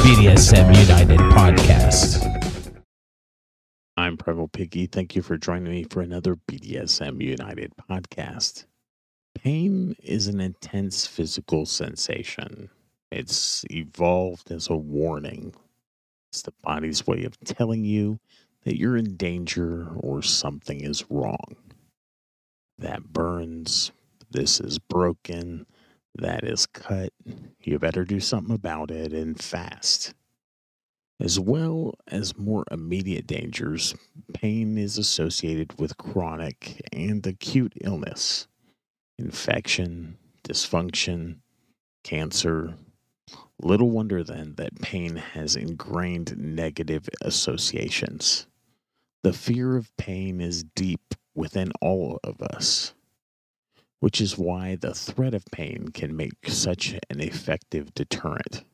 BDSM United podcast. I'm Primal Piggy. Thank you for joining me for another BDSM United podcast. Pain is an intense physical sensation. It's evolved as a warning. It's the body's way of telling you that you're in danger or something is wrong. That burns, this is broken, that is cut. You better do something about it and fast. As well as more immediate dangers, pain is associated with chronic and acute illness, infection, dysfunction, cancer. Little wonder then that pain has ingrained negative associations. The fear of pain is deep within all of us which is why the threat of pain can make such an effective deterrent.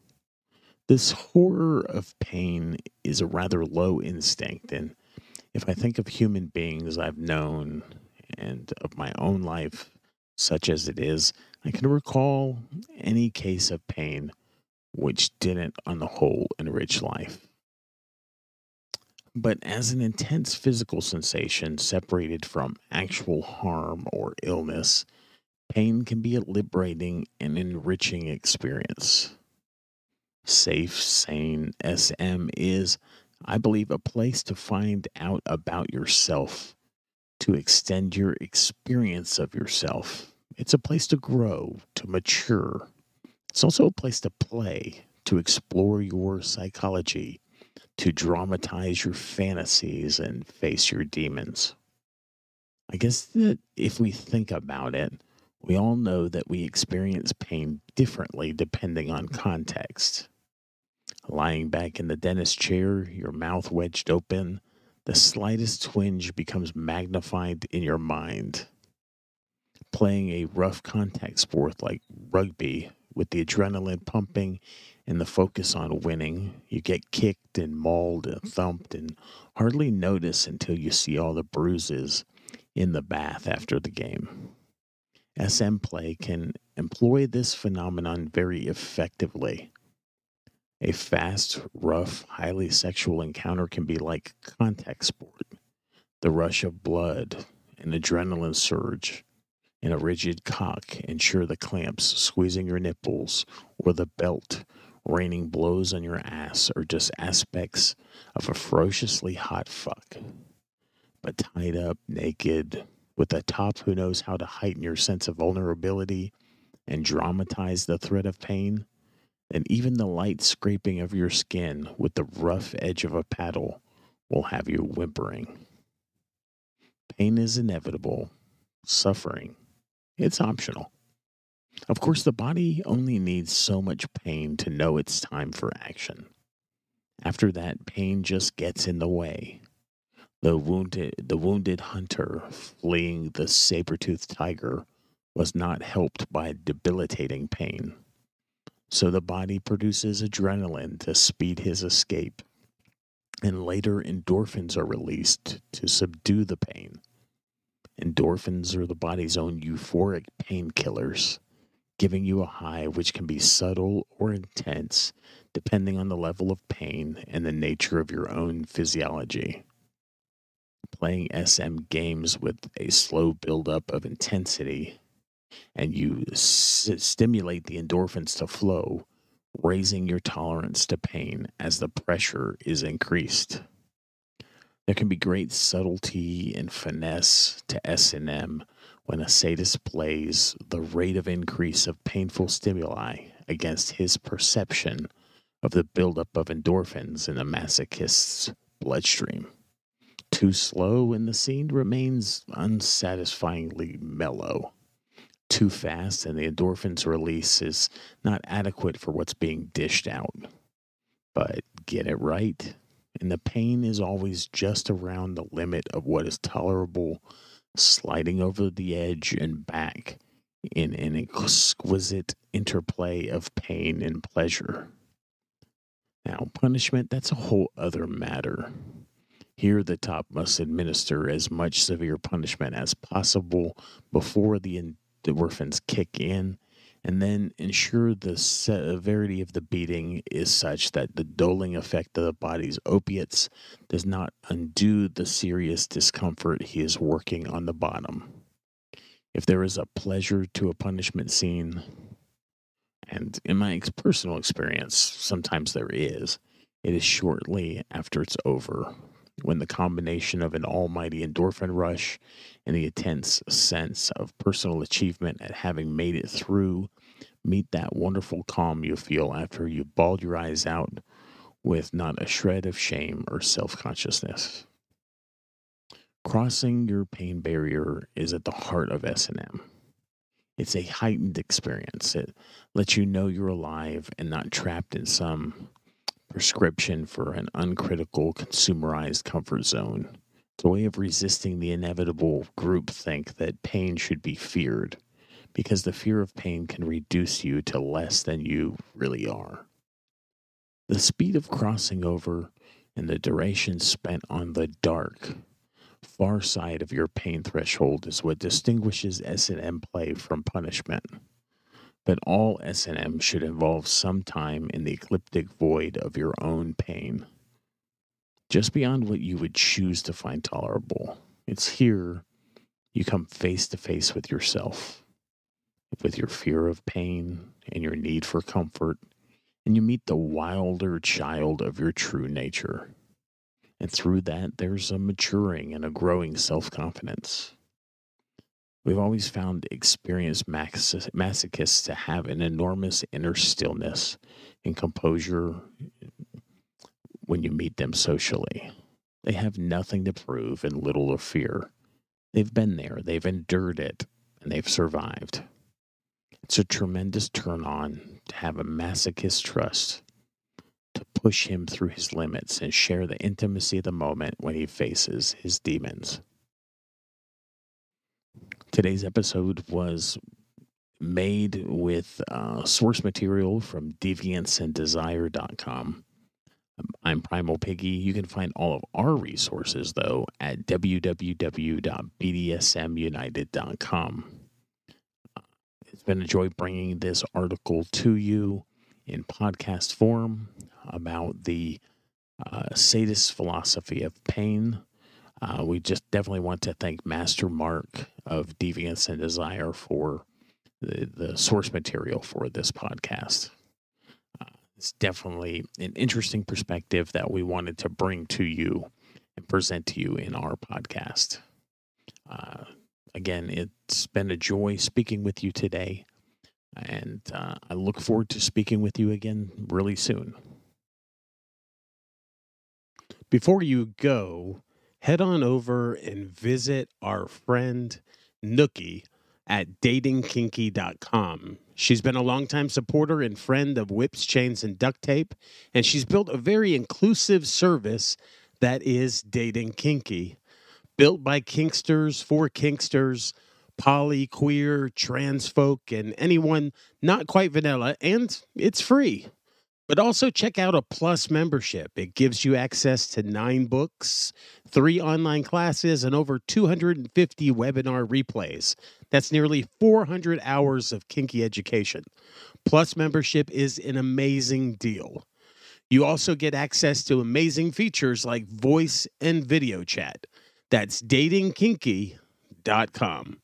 This horror of pain is a rather low instinct, and if I think of human beings I've known and of my own life, such as it is, I can recall any case of pain which didn't, on the whole, enrich life. But as an intense physical sensation separated from actual harm or illness, Pain can be a liberating and enriching experience. Safe, sane SM is, I believe, a place to find out about yourself, to extend your experience of yourself. It's a place to grow, to mature. It's also a place to play, to explore your psychology, to dramatize your fantasies and face your demons. I guess that if we think about it, we all know that we experience pain differently depending on context. Lying back in the dentist chair, your mouth wedged open, the slightest twinge becomes magnified in your mind. Playing a rough contact sport like rugby with the adrenaline pumping and the focus on winning, you get kicked and mauled and thumped and hardly notice until you see all the bruises in the bath after the game. SM play can employ this phenomenon very effectively. A fast, rough, highly sexual encounter can be like contact sport. The rush of blood, an adrenaline surge, and a rigid cock ensure the clamps squeezing your nipples or the belt raining blows on your ass are just aspects of a ferociously hot fuck. But tied up, naked, with a top who knows how to heighten your sense of vulnerability and dramatize the threat of pain, then even the light scraping of your skin with the rough edge of a paddle will have you whimpering. Pain is inevitable. Suffering, it's optional. Of course, the body only needs so much pain to know it's time for action. After that, pain just gets in the way the wounded, the wounded hunter fleeing the saber-toothed tiger was not helped by debilitating pain. So the body produces adrenaline to speed his escape, and later endorphins are released to subdue the pain. Endorphins are the body's own euphoric painkillers, giving you a high which can be subtle or intense depending on the level of pain and the nature of your own physiology playing SM games with a slow buildup of intensity, and you s- stimulate the endorphins to flow, raising your tolerance to pain as the pressure is increased. There can be great subtlety and finesse to S&M when a sadist plays the rate of increase of painful stimuli against his perception of the buildup of endorphins in the masochist's bloodstream too slow and the scene remains unsatisfyingly mellow. Too fast and the endorphins release is not adequate for what's being dished out. but get it right. And the pain is always just around the limit of what is tolerable, sliding over the edge and back in an exquisite interplay of pain and pleasure. Now, punishment, that's a whole other matter. Here, the top must administer as much severe punishment as possible before the endorphins kick in, and then ensure the severity of the beating is such that the dulling effect of the body's opiates does not undo the serious discomfort he is working on the bottom. If there is a pleasure to a punishment scene, and in my personal experience, sometimes there is. It is shortly after it's over, when the combination of an almighty endorphin rush and the intense sense of personal achievement at having made it through meet that wonderful calm you feel after you bawled your eyes out with not a shred of shame or self consciousness. Crossing your pain barrier is at the heart of S&M. It's a heightened experience. It lets you know you're alive and not trapped in some prescription for an uncritical, consumerized comfort zone. It's a way of resisting the inevitable groupthink that pain should be feared, because the fear of pain can reduce you to less than you really are. The speed of crossing over and the duration spent on the dark far side of your pain threshold is what distinguishes S&M play from punishment. But all S&M should involve some time in the ecliptic void of your own pain. Just beyond what you would choose to find tolerable. It's here you come face to face with yourself, with your fear of pain and your need for comfort, and you meet the wilder child of your true nature. And through that, there's a maturing and a growing self confidence. We've always found experienced masochists to have an enormous inner stillness and composure when you meet them socially. They have nothing to prove and little to fear. They've been there, they've endured it, and they've survived. It's a tremendous turn on to have a masochist trust to push him through his limits and share the intimacy of the moment when he faces his demons. Today's episode was made with uh, source material from devianceanddesire.com. I'm Primal Piggy. You can find all of our resources, though, at www.bdsmunited.com. Uh, been a joy bringing this article to you in podcast form about the uh, sadist philosophy of pain. Uh, we just definitely want to thank Master Mark of Deviance and Desire for the, the source material for this podcast. Uh, it's definitely an interesting perspective that we wanted to bring to you and present to you in our podcast. Again, it's been a joy speaking with you today, and uh, I look forward to speaking with you again really soon. Before you go, head on over and visit our friend Nookie at datingkinky.com. She's been a longtime supporter and friend of whips, chains, and duct tape, and she's built a very inclusive service that is Dating Kinky. Built by Kinksters for Kinksters, poly, queer, trans folk, and anyone not quite vanilla, and it's free. But also check out a Plus membership. It gives you access to nine books, three online classes, and over 250 webinar replays. That's nearly 400 hours of kinky education. Plus membership is an amazing deal. You also get access to amazing features like voice and video chat. That's datingkinky.com.